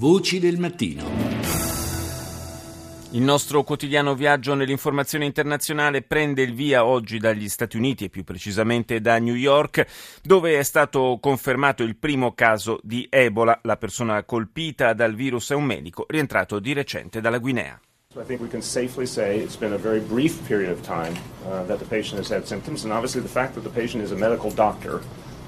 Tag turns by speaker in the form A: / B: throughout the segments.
A: Voci del mattino.
B: Il nostro quotidiano viaggio nell'informazione internazionale prende il via oggi dagli Stati Uniti e più precisamente da New York, dove è stato confermato il primo caso di Ebola. La persona colpita dal virus è un medico rientrato di recente dalla Guinea.
C: So I think we can safely say it's been a very brief period of time uh, that the patient has had symptoms, and obviously the fact that the patient is a medical doctor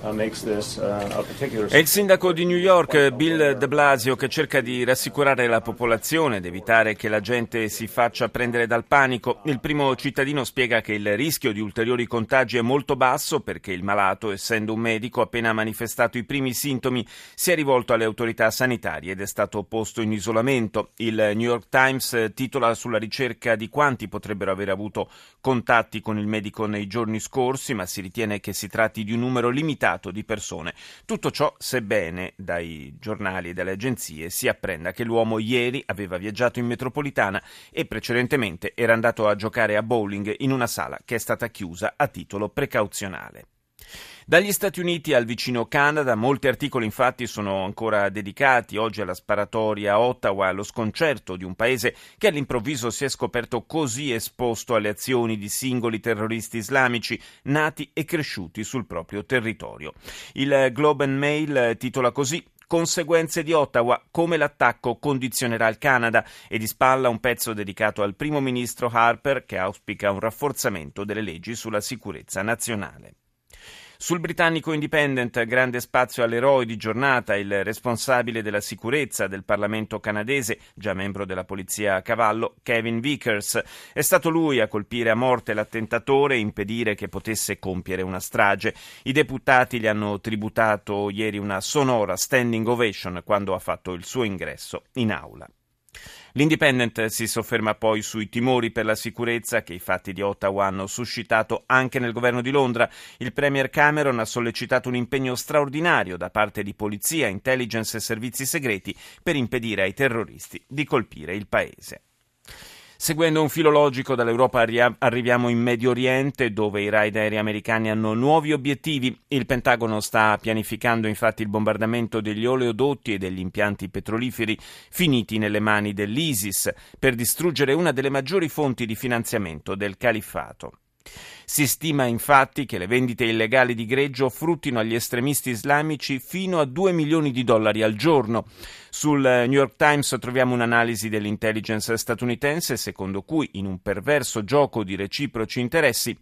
B: È il sindaco di New York, Bill de Blasio, che cerca di rassicurare la popolazione ed evitare che la gente si faccia prendere dal panico. Il primo cittadino spiega che il rischio di ulteriori contagi è molto basso perché il malato, essendo un medico, appena manifestato i primi sintomi, si è rivolto alle autorità sanitarie ed è stato posto in isolamento. Il New York Times titola sulla ricerca di quanti potrebbero aver avuto contatti con il medico nei giorni scorsi, ma si ritiene che si tratti di un numero limitato limitato di persone. Tutto ciò sebbene dai giornali e dalle agenzie si apprenda che l'uomo ieri aveva viaggiato in metropolitana e precedentemente era andato a giocare a bowling in una sala che è stata chiusa a titolo precauzionale. Dagli Stati Uniti al vicino Canada, molti articoli infatti sono ancora dedicati oggi alla sparatoria a Ottawa, allo sconcerto di un paese che all'improvviso si è scoperto così esposto alle azioni di singoli terroristi islamici nati e cresciuti sul proprio territorio. Il Globe and Mail titola così Conseguenze di Ottawa, come l'attacco condizionerà il Canada e di spalla un pezzo dedicato al primo ministro Harper che auspica un rafforzamento delle leggi sulla sicurezza nazionale. Sul britannico Independent, grande spazio all'eroe di giornata, il responsabile della sicurezza del Parlamento canadese, già membro della polizia a cavallo, Kevin Vickers. È stato lui a colpire a morte l'attentatore e impedire che potesse compiere una strage. I deputati gli hanno tributato ieri una sonora standing ovation quando ha fatto il suo ingresso in aula. L'Independent si sofferma poi sui timori per la sicurezza che i fatti di Ottawa hanno suscitato anche nel governo di Londra. Il Premier Cameron ha sollecitato un impegno straordinario da parte di polizia, intelligence e servizi segreti per impedire ai terroristi di colpire il paese. Seguendo un filo logico dall'Europa arriviamo in Medio Oriente dove i raid aerei americani hanno nuovi obiettivi. Il Pentagono sta pianificando infatti il bombardamento degli oleodotti e degli impianti petroliferi finiti nelle mani dell'ISIS per distruggere una delle maggiori fonti di finanziamento del califfato. Si stima infatti che le vendite illegali di greggio fruttino agli estremisti islamici fino a 2 milioni di dollari al giorno. Sul New York Times troviamo un'analisi dell'intelligence statunitense secondo cui in un perverso gioco di reciproci interessi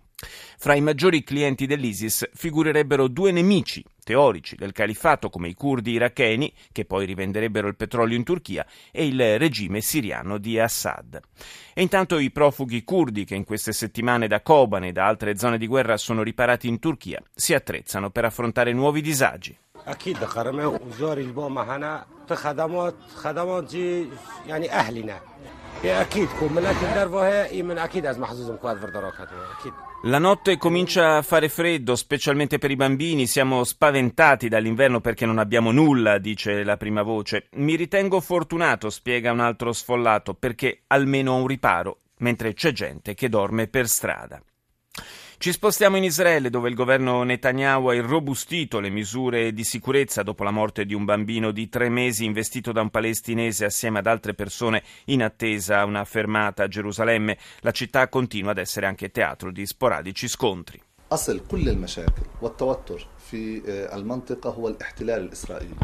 B: fra i maggiori clienti dell'ISIS figurerebbero due nemici teorici del califfato come i curdi iracheni, che poi rivenderebbero il petrolio in Turchia, e il regime siriano di Assad. E intanto i profughi curdi, che in queste settimane da Kobane e da altre zone di guerra sono riparati in Turchia, si attrezzano per affrontare nuovi disagi. La notte comincia a fare freddo, specialmente per i bambini. Siamo spaventati dall'inverno perché non abbiamo nulla, dice la prima voce. Mi ritengo fortunato, spiega un altro sfollato, perché almeno ho un riparo, mentre c'è gente che dorme per strada. Ci spostiamo in Israele dove il governo Netanyahu ha irrobustito le misure di sicurezza dopo la morte di un bambino di tre mesi investito da un palestinese assieme ad altre persone in attesa a una fermata a Gerusalemme. La città continua ad essere anche teatro di sporadici scontri. أصل كل المشاكل والتوتر في المنطقة هو الاحتلال الإسرائيلي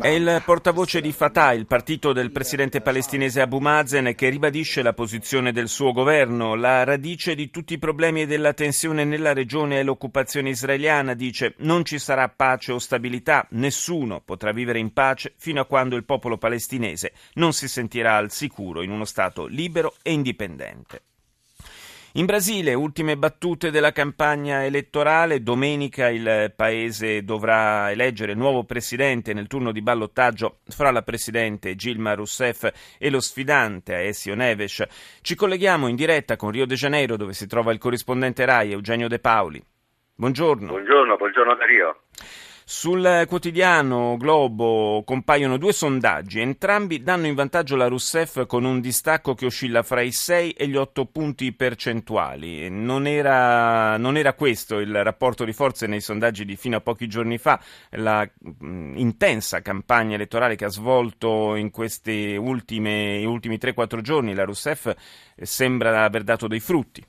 B: è il portavoce di Fatah, il partito del presidente palestinese Abu Mazen, che ribadisce la posizione del suo governo. La radice di tutti i problemi e della tensione nella regione è l'occupazione israeliana, dice non ci sarà pace o stabilità, nessuno potrà vivere in pace fino a quando il popolo palestinese non si sentirà al sicuro in uno Stato libero e indipendente. In Brasile, ultime battute della campagna elettorale. Domenica il paese dovrà eleggere il nuovo presidente nel turno di ballottaggio fra la presidente Gilma Rousseff e lo sfidante Aessio Neves. Ci colleghiamo in diretta con Rio de Janeiro, dove si trova il corrispondente RAI Eugenio De Paoli. Buongiorno.
D: Buongiorno, buongiorno Dario.
B: Sul quotidiano Globo compaiono due sondaggi, entrambi danno in vantaggio la Rousseff con un distacco che oscilla fra i 6 e gli 8 punti percentuali. Non era, non era questo il rapporto di forze nei sondaggi di fino a pochi giorni fa, la mh, intensa campagna elettorale che ha svolto in questi ultimi 3-4 giorni la Rousseff sembra aver dato dei frutti.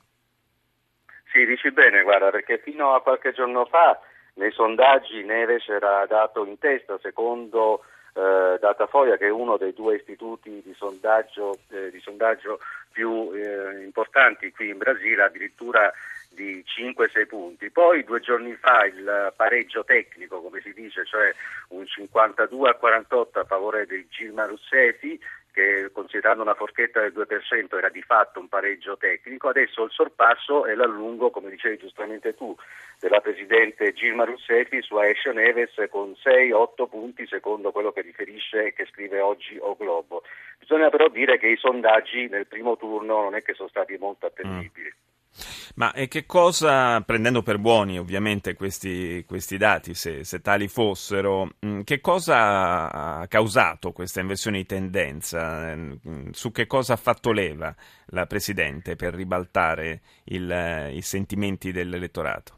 A: Sì, dici bene, guarda, perché fino a qualche giorno fa nei sondaggi Neves era dato in testa secondo eh, Datafoia che è uno dei due istituti di sondaggio, eh, di sondaggio più eh, importanti qui in Brasile, addirittura di 5-6 punti. Poi due giorni fa il pareggio tecnico, come si dice, cioè un 52 a 48 a favore di Gilma Russetti, che considerando una forchetta del 2% era di fatto un pareggio tecnico, adesso il sorpasso è l'allungo, come dicevi giustamente tu, della Presidente Gilma Russetti su Aescio Neves con 6-8 punti secondo quello che riferisce e che scrive oggi O Globo. Bisogna però dire che i sondaggi nel primo turno non è che sono stati molto attendibili. Mm.
B: Ma che cosa, prendendo per buoni ovviamente questi, questi dati, se, se, tali fossero, mm, che cosa ha causato questa inversione di tendenza? Mm, su che cosa ha fatto leva la Presidente per ribaltare il, i sentimenti dell'elettorato?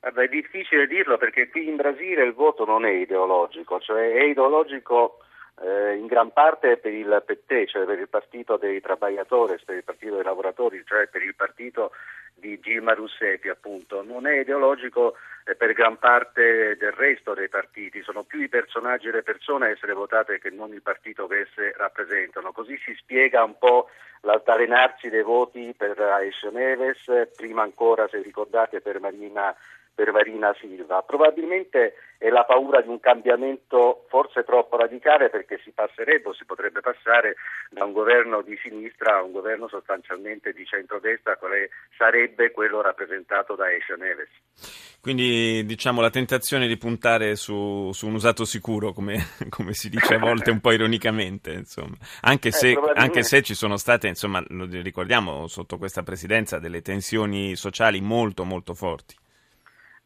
A: Vabbè, è difficile dirlo perché qui in Brasile il voto non è ideologico, cioè è ideologico eh, in gran parte per il PT, cioè per il partito dei Trabagliatori, per il partito dei lavoratori, cioè per il partito di Gilma Roussetti appunto. Non è ideologico eh, per gran parte del resto dei partiti, sono più i personaggi e le persone a essere votate che non il partito che esse rappresentano. Così si spiega un po' l'altalenarsi dei voti per Aisha Neves, prima ancora se ricordate per Marina per Marina Silva. Probabilmente è la paura di un cambiamento forse troppo radicale perché si passerebbe o si potrebbe passare da un governo di sinistra a un governo sostanzialmente di centrodestra, quale sarebbe quello rappresentato da Escia Neves.
B: Quindi diciamo la tentazione di puntare su, su un usato sicuro, come, come, si dice a volte un po' ironicamente, insomma. Anche, eh, se, eh, anche se ci sono state, insomma, lo ricordiamo, sotto questa presidenza delle tensioni sociali molto molto forti.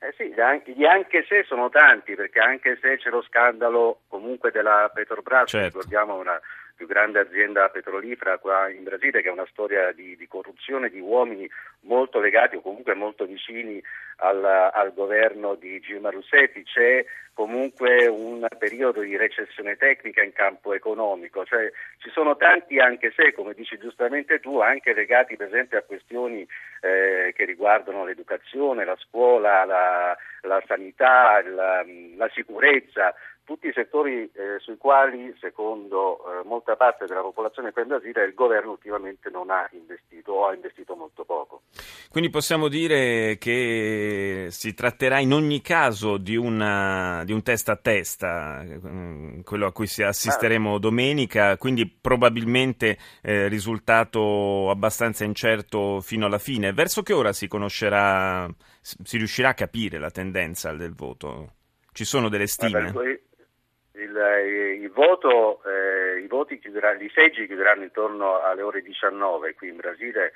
A: Eh sì, gli anche se sono tanti, perché anche se c'è lo scandalo comunque della Petrobras, certo. ricordiamo una più grande azienda petrolifera qua in Brasile, che è una storia di, di corruzione di uomini molto legati o comunque molto vicini al, al governo di Gilma Russetti. C'è comunque un periodo di recessione tecnica in campo economico, cioè ci sono tanti anche se, come dici giustamente tu, anche legati per esempio a questioni eh, che riguardano l'educazione, la scuola, la, la sanità, la, la sicurezza, tutti i settori eh, sui quali, secondo eh, molta parte della popolazione qua in Brasile, il governo ultimamente non ha investito o ha investito molto poco.
B: Quindi possiamo dire che si tratterà in ogni caso di, una, di un testa a testa, mm, quello a cui assisteremo ah. domenica, quindi probabilmente eh, risultato abbastanza incerto fino alla fine. Verso che ora si conoscerà, si riuscirà a capire la tendenza del voto? Ci sono delle stime?
A: Vabbè, il, eh, il, voto, eh, i, voti i seggi chiuderanno intorno alle ore 19 qui in Brasile,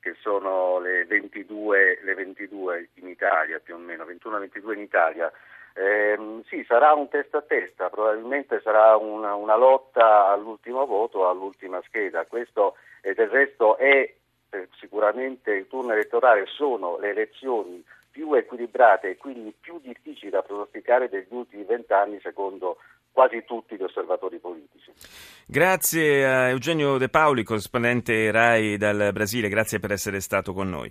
A: che sono le 22, le 22 in Italia più o meno, 21-22 in Italia. Eh, sì, sarà un testa a testa, probabilmente sarà una, una lotta all'ultimo voto, all'ultima scheda. Questo e del resto è eh, sicuramente il turno elettorale, sono le elezioni più equilibrate e quindi più difficili da pronosticare degli ultimi vent'anni secondo quasi tutti gli osservatori politici.
B: Grazie a Eugenio De Paoli, corrispondente RAI dal Brasile, grazie per essere stato con noi.